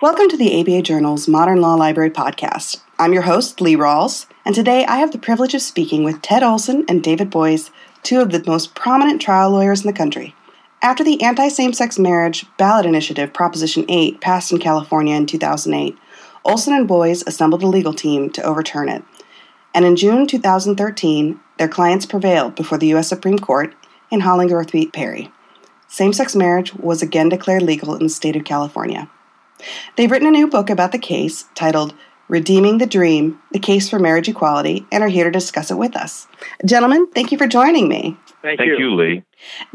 Welcome to the ABA Journal's Modern Law Library podcast. I'm your host, Lee Rawls, and today I have the privilege of speaking with Ted Olson and David Boies, two of the most prominent trial lawyers in the country. After the anti same sex marriage ballot initiative Proposition 8 passed in California in 2008, Olson and Boies assembled a legal team to overturn it. And in June 2013, their clients prevailed before the U.S. Supreme Court in Hollingsworth v. Perry. Same sex marriage was again declared legal in the state of California. They've written a new book about the case titled Redeeming the Dream The Case for Marriage Equality and are here to discuss it with us. Gentlemen, thank you for joining me. Thank, Thank you. you, Lee.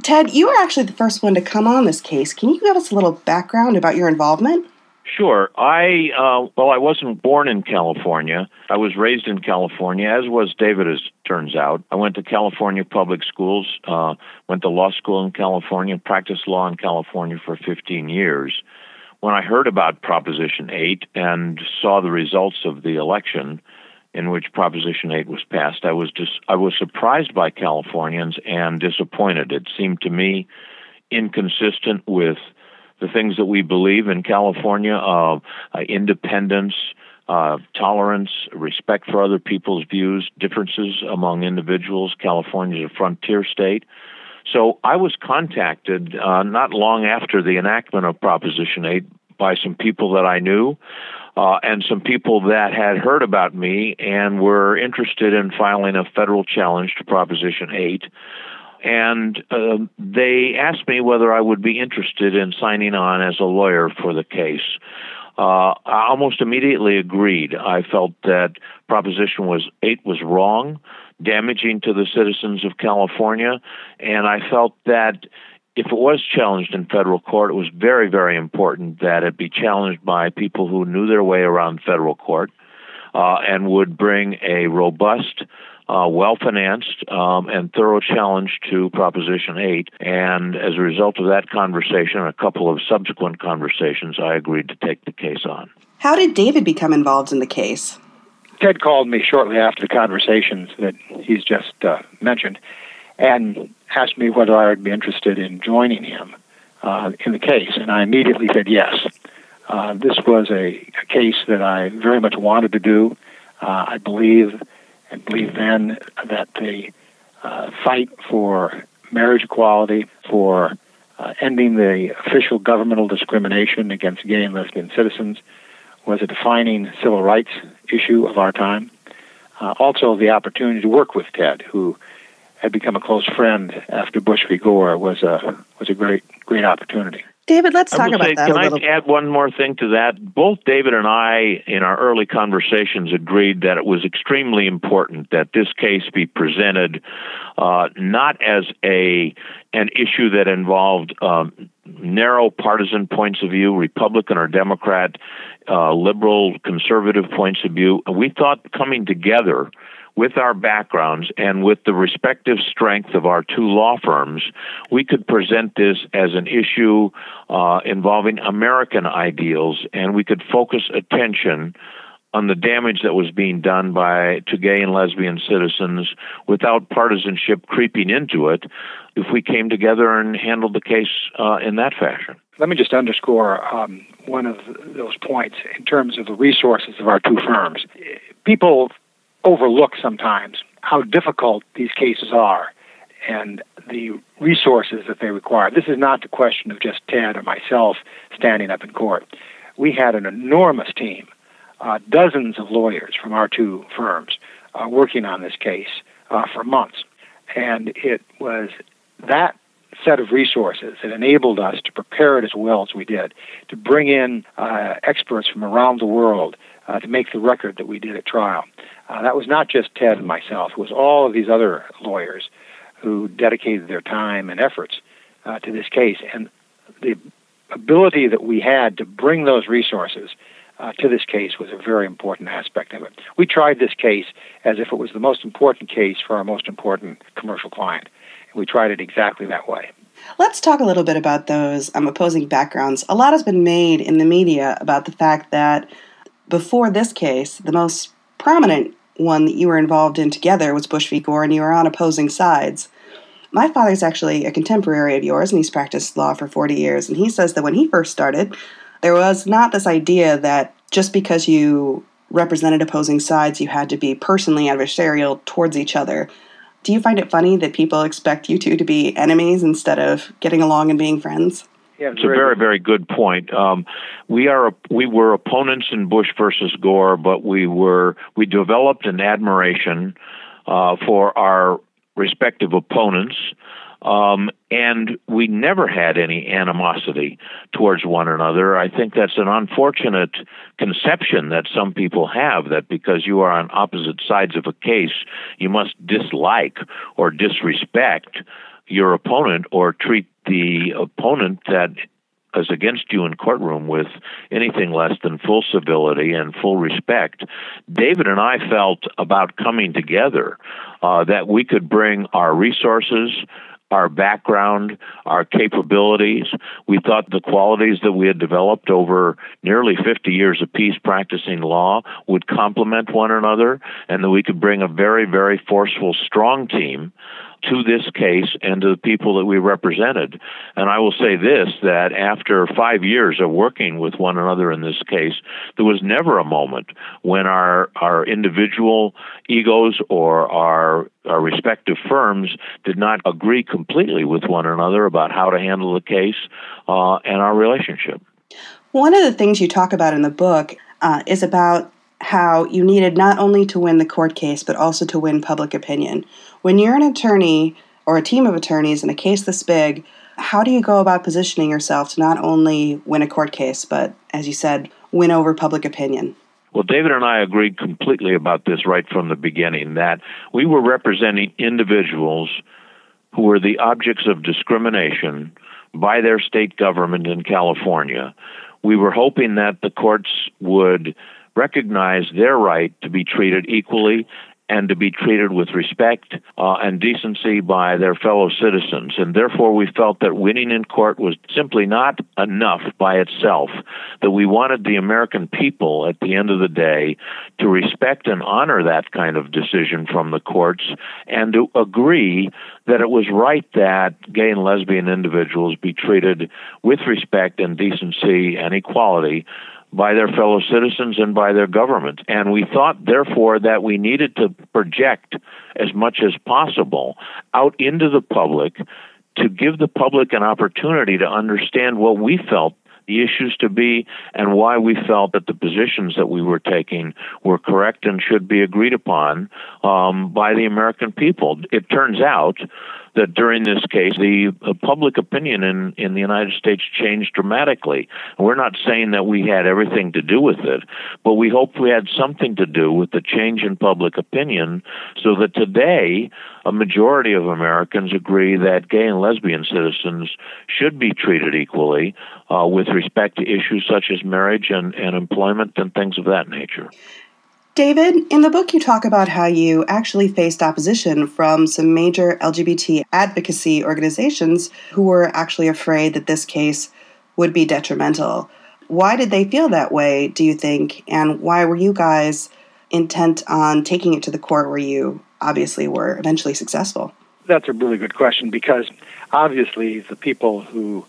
Ted, you were actually the first one to come on this case. Can you give us a little background about your involvement? Sure. I uh, well, I wasn't born in California. I was raised in California, as was David, as turns out. I went to California public schools, uh, went to law school in California, practiced law in California for 15 years. When I heard about Proposition 8 and saw the results of the election in which Proposition 8 was passed, I was just I was surprised by Californians and disappointed. It seemed to me inconsistent with the things that we believe in California of uh, independence, uh, tolerance, respect for other people's views, differences among individuals. California is a frontier state. So I was contacted uh, not long after the enactment of Proposition 8 by some people that I knew uh, and some people that had heard about me and were interested in filing a federal challenge to Proposition 8 and uh, they asked me whether I would be interested in signing on as a lawyer for the case. Uh, I almost immediately agreed. I felt that Proposition was eight was wrong, damaging to the citizens of California, and I felt that if it was challenged in federal court, it was very, very important that it be challenged by people who knew their way around federal court uh, and would bring a robust uh, well financed um, and thorough challenge to Proposition 8. And as a result of that conversation and a couple of subsequent conversations, I agreed to take the case on. How did David become involved in the case? Ted called me shortly after the conversations that he's just uh, mentioned and asked me whether I would be interested in joining him uh, in the case, and I immediately said yes. Uh, this was a, a, case that I very much wanted to do. Uh, I believe and believe then that the uh, fight for marriage equality, for uh, ending the official governmental discrimination against gay and lesbian citizens, was a defining civil rights issue of our time. Uh, also, the opportunity to work with Ted, who had become a close friend after Bush v. Gore, was a was a great great opportunity. David, let's talk about say, that can little. I add one more thing to that? Both David and I, in our early conversations, agreed that it was extremely important that this case be presented uh, not as a an issue that involved um, narrow partisan points of view, Republican or Democrat, uh, liberal, conservative points of view. We thought coming together with our backgrounds and with the respective strength of our two law firms, we could present this as an issue uh, involving American ideals, and we could focus attention on the damage that was being done by to gay and lesbian citizens without partisanship creeping into it if we came together and handled the case uh, in that fashion. Let me just underscore um, one of those points in terms of the resources of our two firms. People overlook sometimes how difficult these cases are and the resources that they require. This is not the question of just Ted or myself standing up in court. We had an enormous team, uh, dozens of lawyers from our two firms uh, working on this case uh, for months. And it was that set of resources that enabled us to prepare it as well as we did, to bring in uh, experts from around the world uh, to make the record that we did at trial. Uh, that was not just Ted and myself, it was all of these other lawyers who dedicated their time and efforts uh, to this case. And the ability that we had to bring those resources uh, to this case was a very important aspect of it. We tried this case as if it was the most important case for our most important commercial client. And we tried it exactly that way. Let's talk a little bit about those um, opposing backgrounds. A lot has been made in the media about the fact that before this case, the most prominent one that you were involved in together was Bush v. Gore, and you were on opposing sides. My father's actually a contemporary of yours, and he's practiced law for 40 years, and he says that when he first started, there was not this idea that just because you represented opposing sides, you had to be personally adversarial towards each other. Do you find it funny that people expect you two to be enemies instead of getting along and being friends? It's a very, very good point. Um, we are we were opponents in Bush versus Gore, but we were we developed an admiration uh, for our respective opponents. Um, and we never had any animosity towards one another. I think that's an unfortunate conception that some people have that because you are on opposite sides of a case, you must dislike or disrespect your opponent or treat the opponent that is against you in courtroom with anything less than full civility and full respect. David and I felt about coming together uh, that we could bring our resources, our background, our capabilities. We thought the qualities that we had developed over nearly 50 years of peace practicing law would complement one another, and that we could bring a very, very forceful, strong team to this case and to the people that we represented. And I will say this that after five years of working with one another in this case, there was never a moment when our, our individual egos or our, our respective firms did not agree completely with one another about how to handle the case uh, and our relationship. One of the things you talk about in the book uh, is about how you needed not only to win the court case, but also to win public opinion. When you're an attorney or a team of attorneys in a case this big, how do you go about positioning yourself to not only win a court case, but, as you said, win over public opinion? Well, David and I agreed completely about this right from the beginning that we were representing individuals who were the objects of discrimination by their state government in California. We were hoping that the courts would recognize their right to be treated equally and to be treated with respect uh, and decency by their fellow citizens. And therefore, we felt that winning in court was simply not enough by itself, that we wanted the American people at the end of the day to respect and honor that kind of decision from the courts and to agree that it was right that gay and lesbian individuals be treated with respect and decency and equality by their fellow citizens and by their government. And we thought, therefore, that we needed to project as much as possible out into the public to give the public an opportunity to understand what we felt the issues to be and why we felt that the positions that we were taking were correct and should be agreed upon um, by the American people. It turns out that during this case, the uh, public opinion in, in the United States changed dramatically. We're not saying that we had everything to do with it, but we hope we had something to do with the change in public opinion so that today a majority of Americans agree that gay and lesbian citizens should be treated equally uh, with respect to issues such as marriage and, and employment and things of that nature. David, in the book, you talk about how you actually faced opposition from some major LGBT advocacy organizations who were actually afraid that this case would be detrimental. Why did they feel that way, do you think? And why were you guys intent on taking it to the court where you obviously were eventually successful? That's a really good question because obviously the people who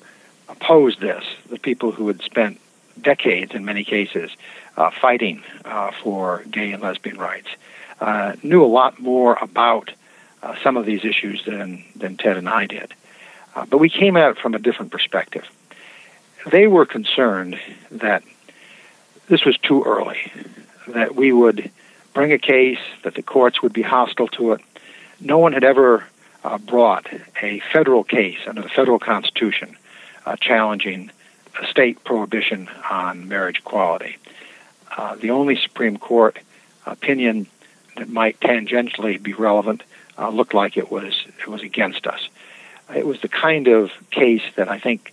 opposed this, the people who had spent decades in many cases uh, fighting uh, for gay and lesbian rights, uh, knew a lot more about uh, some of these issues than, than Ted and I did. Uh, but we came at it from a different perspective. They were concerned that this was too early, that we would bring a case, that the courts would be hostile to it. No one had ever uh, brought a federal case under the federal Constitution challenging a state prohibition on marriage equality. Uh, the only Supreme Court opinion that might tangentially be relevant uh, looked like it was it was against us. It was the kind of case that I think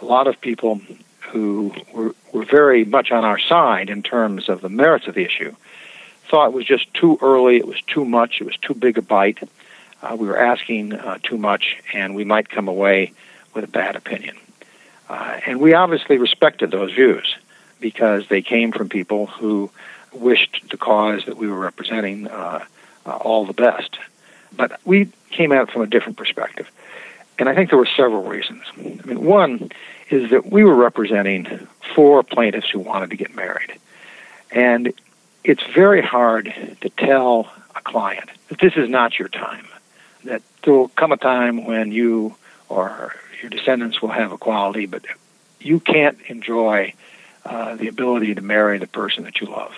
a lot of people who were, were very much on our side in terms of the merits of the issue thought it was just too early, it was too much, it was too big a bite. Uh, we were asking uh, too much, and we might come away with a bad opinion. Uh, and we obviously respected those views because they came from people who wished the cause that we were representing uh, uh, all the best. But we came at it from a different perspective. And I think there were several reasons. I mean, one is that we were representing four plaintiffs who wanted to get married. And it's very hard to tell a client that this is not your time, that there will come a time when you or your descendants will have equality, but you can't enjoy uh, the ability to marry the person that you love.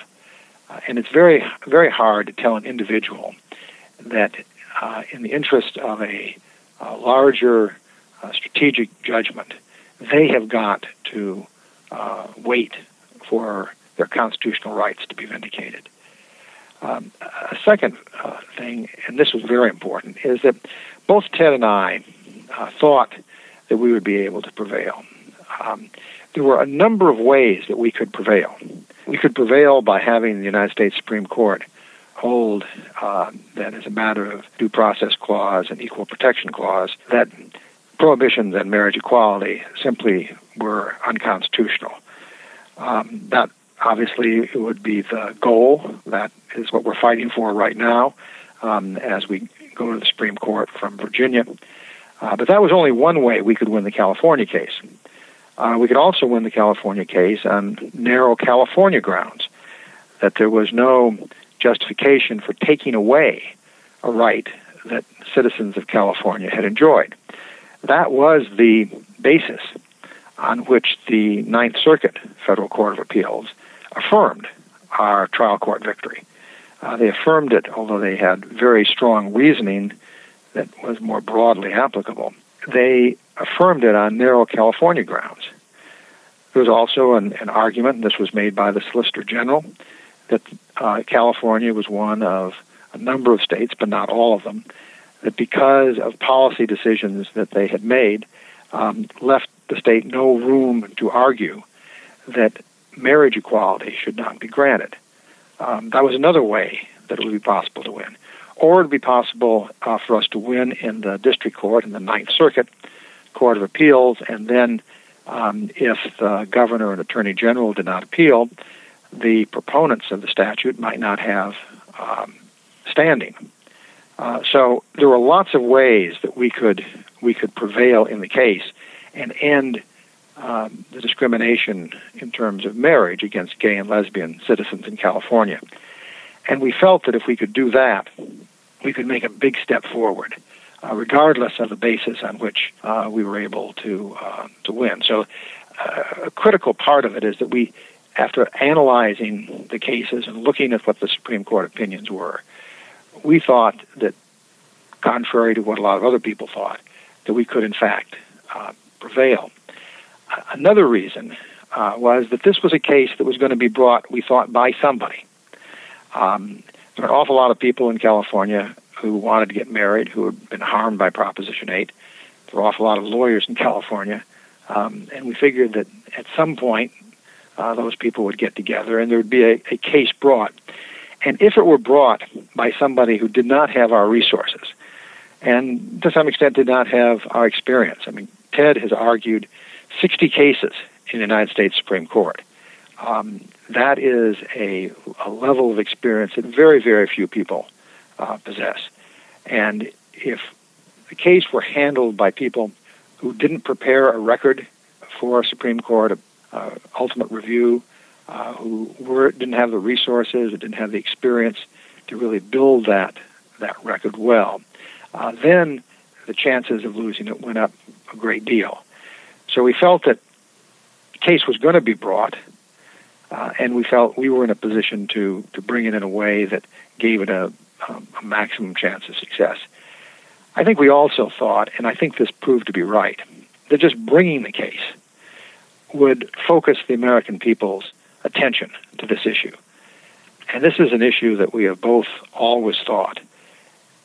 Uh, and it's very, very hard to tell an individual that uh, in the interest of a, a larger uh, strategic judgment, they have got to uh, wait for their constitutional rights to be vindicated. Um, a second uh, thing, and this was very important, is that both Ted and I uh, thought that we would be able to prevail. Um, there were a number of ways that we could prevail. We could prevail by having the United States Supreme Court hold uh, that as a matter of due process clause and equal protection clause that prohibitions on marriage equality simply were unconstitutional. Um, that obviously would be the goal. That is what we're fighting for right now um, as we go to the Supreme Court from Virginia. Uh, but that was only one way we could win the California case. Uh, we could also win the California case on narrow California grounds, that there was no justification for taking away a right that citizens of California had enjoyed. That was the basis on which the Ninth Circuit Federal Court of Appeals affirmed our trial court victory. Uh, they affirmed it, although they had very strong reasoning that was more broadly applicable. They affirmed it on narrow California grounds. There was also an, an argument, and this was made by the Solicitor General, that uh, California was one of a number of states, but not all of them, that because of policy decisions that they had made, um, left the state no room to argue that marriage equality should not be granted. Um, that was another way that it would be possible to win. Or it would be possible uh, for us to win in the district court, in the Ninth Circuit Court of Appeals, and then um, if the governor and attorney general did not appeal, the proponents of the statute might not have um, standing. Uh, so there were lots of ways that we could we could prevail in the case and end um, the discrimination in terms of marriage against gay and lesbian citizens in California. And we felt that if we could do that, we could make a big step forward, uh, regardless of the basis on which uh, we were able to uh, to win. So, uh, a critical part of it is that we, after analyzing the cases and looking at what the Supreme Court opinions were, we thought that, contrary to what a lot of other people thought, that we could in fact uh, prevail. Another reason uh, was that this was a case that was going to be brought, we thought, by somebody. Um, there are an awful lot of people in California who wanted to get married who had been harmed by Proposition 8. There were an awful lot of lawyers in California. Um, and we figured that at some point uh, those people would get together and there would be a, a case brought. And if it were brought by somebody who did not have our resources and to some extent did not have our experience, I mean, Ted has argued 60 cases in the United States Supreme Court. Um, that is a, a, level of experience that very, very few people uh, possess. And if the case were handled by people who didn't prepare a record for a Supreme Court, uh, ultimate review, uh, who were, didn't have the resources, didn't have the experience to really build that that record well, uh, then the chances of losing it went up a great deal. So we felt that the case was going to be brought, uh, and we felt we were in a position to, to bring it in a way that gave it a, um, a maximum chance of success. I think we also thought, and I think this proved to be right, that just bringing the case would focus the American people's attention to this issue. And this is an issue that we have both always thought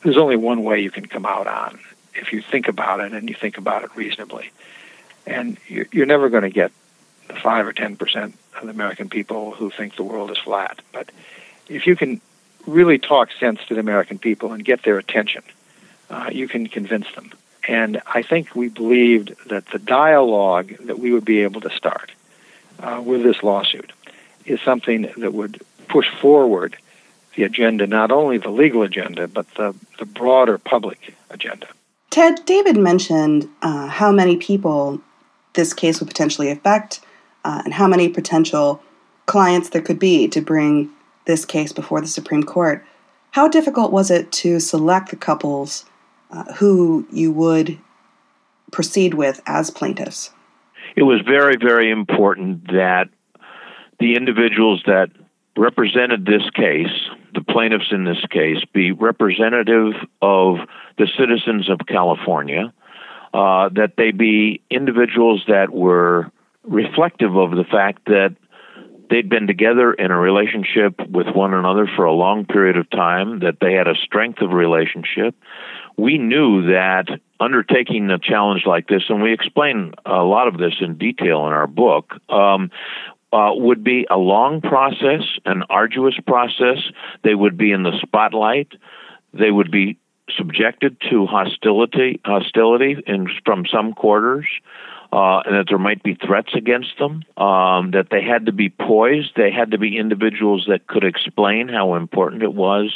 there's only one way you can come out on if you think about it and you think about it reasonably and you're never going to get the five or ten percent of the American people who think the world is flat. But if you can really talk sense to the American people and get their attention, uh, you can convince them. And I think we believed that the dialogue that we would be able to start uh, with this lawsuit is something that would push forward the agenda, not only the legal agenda, but the, the broader public agenda. Ted, David mentioned uh, how many people this case would potentially affect uh, and how many potential clients there could be to bring this case before the Supreme Court. How difficult was it to select the couples uh, who you would proceed with as plaintiffs? It was very, very important that the individuals that represented this case, the plaintiffs in this case, be representative of the citizens of California, uh, that they be individuals that were reflective of the fact that they'd been together in a relationship with one another for a long period of time, that they had a strength of relationship. We knew that undertaking a challenge like this, and we explain a lot of this in detail in our book, um, uh, would be a long process, an arduous process. They would be in the spotlight. They would be subjected to hostility, hostility in, from some quarters uh, and that there might be threats against them, um, that they had to be poised, they had to be individuals that could explain how important it was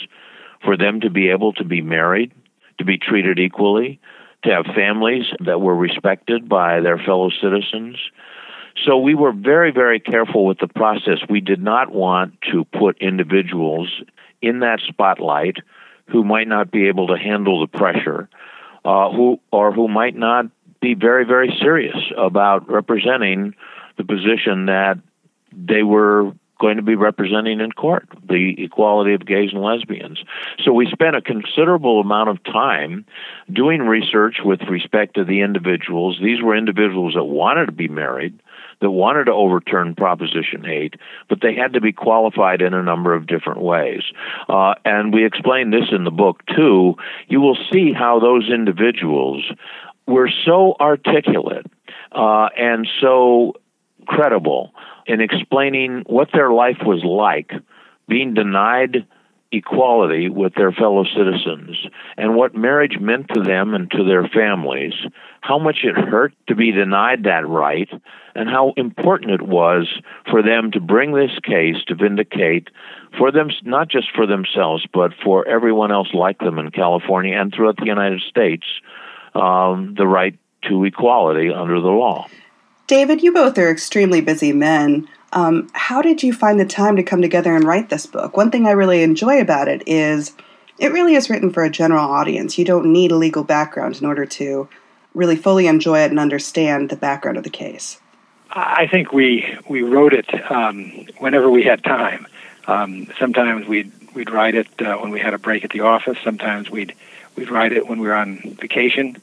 for them to be able to be married, to be treated equally, to have families that were respected by their fellow citizens. So we were very, very careful with the process. We did not want to put individuals in that spotlight who might not be able to handle the pressure, uh, who or who might not be very, very serious about representing the position that they were going to be representing in court the equality of gays and lesbians. So we spent a considerable amount of time doing research with respect to the individuals. These were individuals that wanted to be married, that wanted to overturn Proposition 8, but they had to be qualified in a number of different ways. Uh, and we explain this in the book too. You will see how those individuals were so articulate uh, and so credible in explaining what their life was like, being denied equality with their fellow citizens, and what marriage meant to them and to their families, how much it hurt to be denied that right, and how important it was for them to bring this case to vindicate for them, not just for themselves, but for everyone else like them in California and throughout the United States um, the right to equality under the law. David, you both are extremely busy men. Um, how did you find the time to come together and write this book? One thing I really enjoy about it is it really is written for a general audience. You don't need a legal background in order to really fully enjoy it and understand the background of the case. I think we we wrote it um, whenever we had time. Um, sometimes we'd we'd write it uh, when we had a break at the office. Sometimes we'd We'd write it when we were on vacation.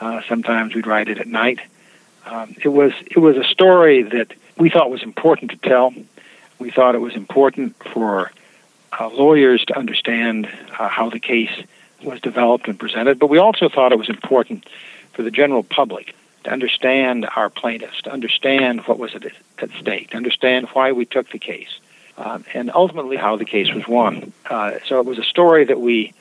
Uh, sometimes we'd write it at night. Um, it was it was a story that we thought was important to tell. We thought it was important for uh, lawyers to understand uh, how the case was developed and presented, but we also thought it was important for the general public to understand our plaintiffs, to understand what was at, at stake, to understand why we took the case, um, and ultimately how the case was won. Uh, so it was a story that we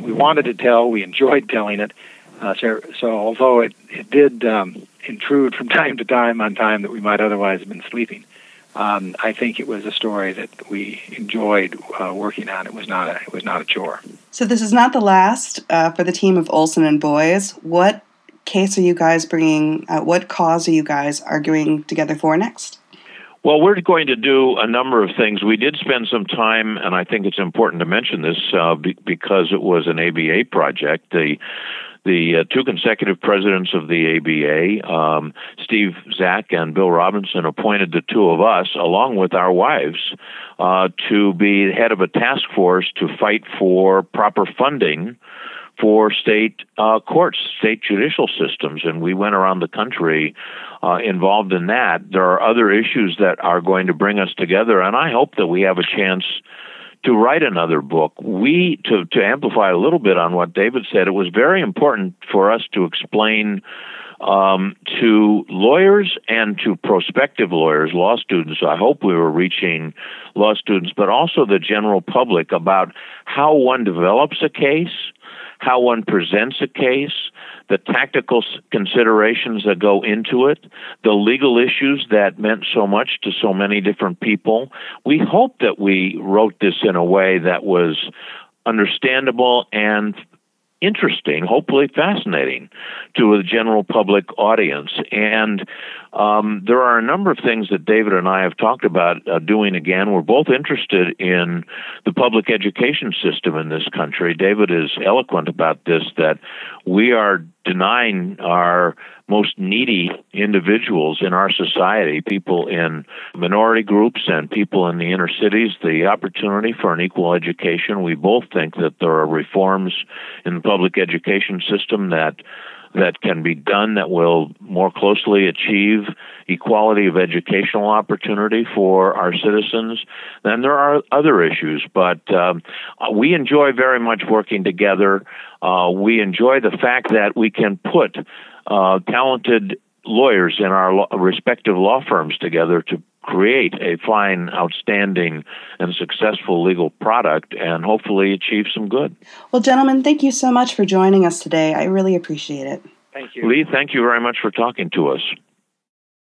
we wanted to tell. We enjoyed telling it. Uh, so, so although it, it did um, intrude from time to time on time that we might otherwise have been sleeping, um, I think it was a story that we enjoyed uh, working on. It was not a it was not a chore. So this is not the last uh, for the team of Olson and Boies. What case are you guys bringing? Uh, what cause are you guys arguing together for next? Well, we're going to do a number of things. We did spend some time, and I think it's important to mention this uh, be- because it was an ABA project. The the uh, two consecutive presidents of the ABA, um, Steve Zack and Bill Robinson, appointed the two of us, along with our wives, uh, to be head of a task force to fight for proper funding for state uh, courts, state judicial systems, and we went around the country uh, involved in that. There are other issues that are going to bring us together, and I hope that we have a chance to write another book. We to to amplify a little bit on what David said. It was very important for us to explain. Um, to lawyers and to prospective lawyers, law students. I hope we were reaching law students, but also the general public about how one develops a case, how one presents a case, the tactical considerations that go into it, the legal issues that meant so much to so many different people. We hope that we wrote this in a way that was understandable and interesting, hopefully fascinating to a general public audience. And Um, there are a number of things that David and I have talked about uh, doing again. We're both interested in the public education system in this country. David is eloquent about this that we are denying our most needy individuals in our society, people in minority groups and people in the inner cities, the opportunity for an equal education. We both think that there are reforms in the public education system that that can be done that will more closely achieve equality of educational opportunity for our citizens. Then there are other issues, but um, we enjoy very much working together. Uh, we enjoy the fact that we can put uh, talented lawyers in our respective law firms together to create a fine, outstanding, and successful legal product and hopefully achieve some good. Well, gentlemen, thank you so much for joining us today. I really appreciate it. Thank you. Lee, thank you very much for talking to us.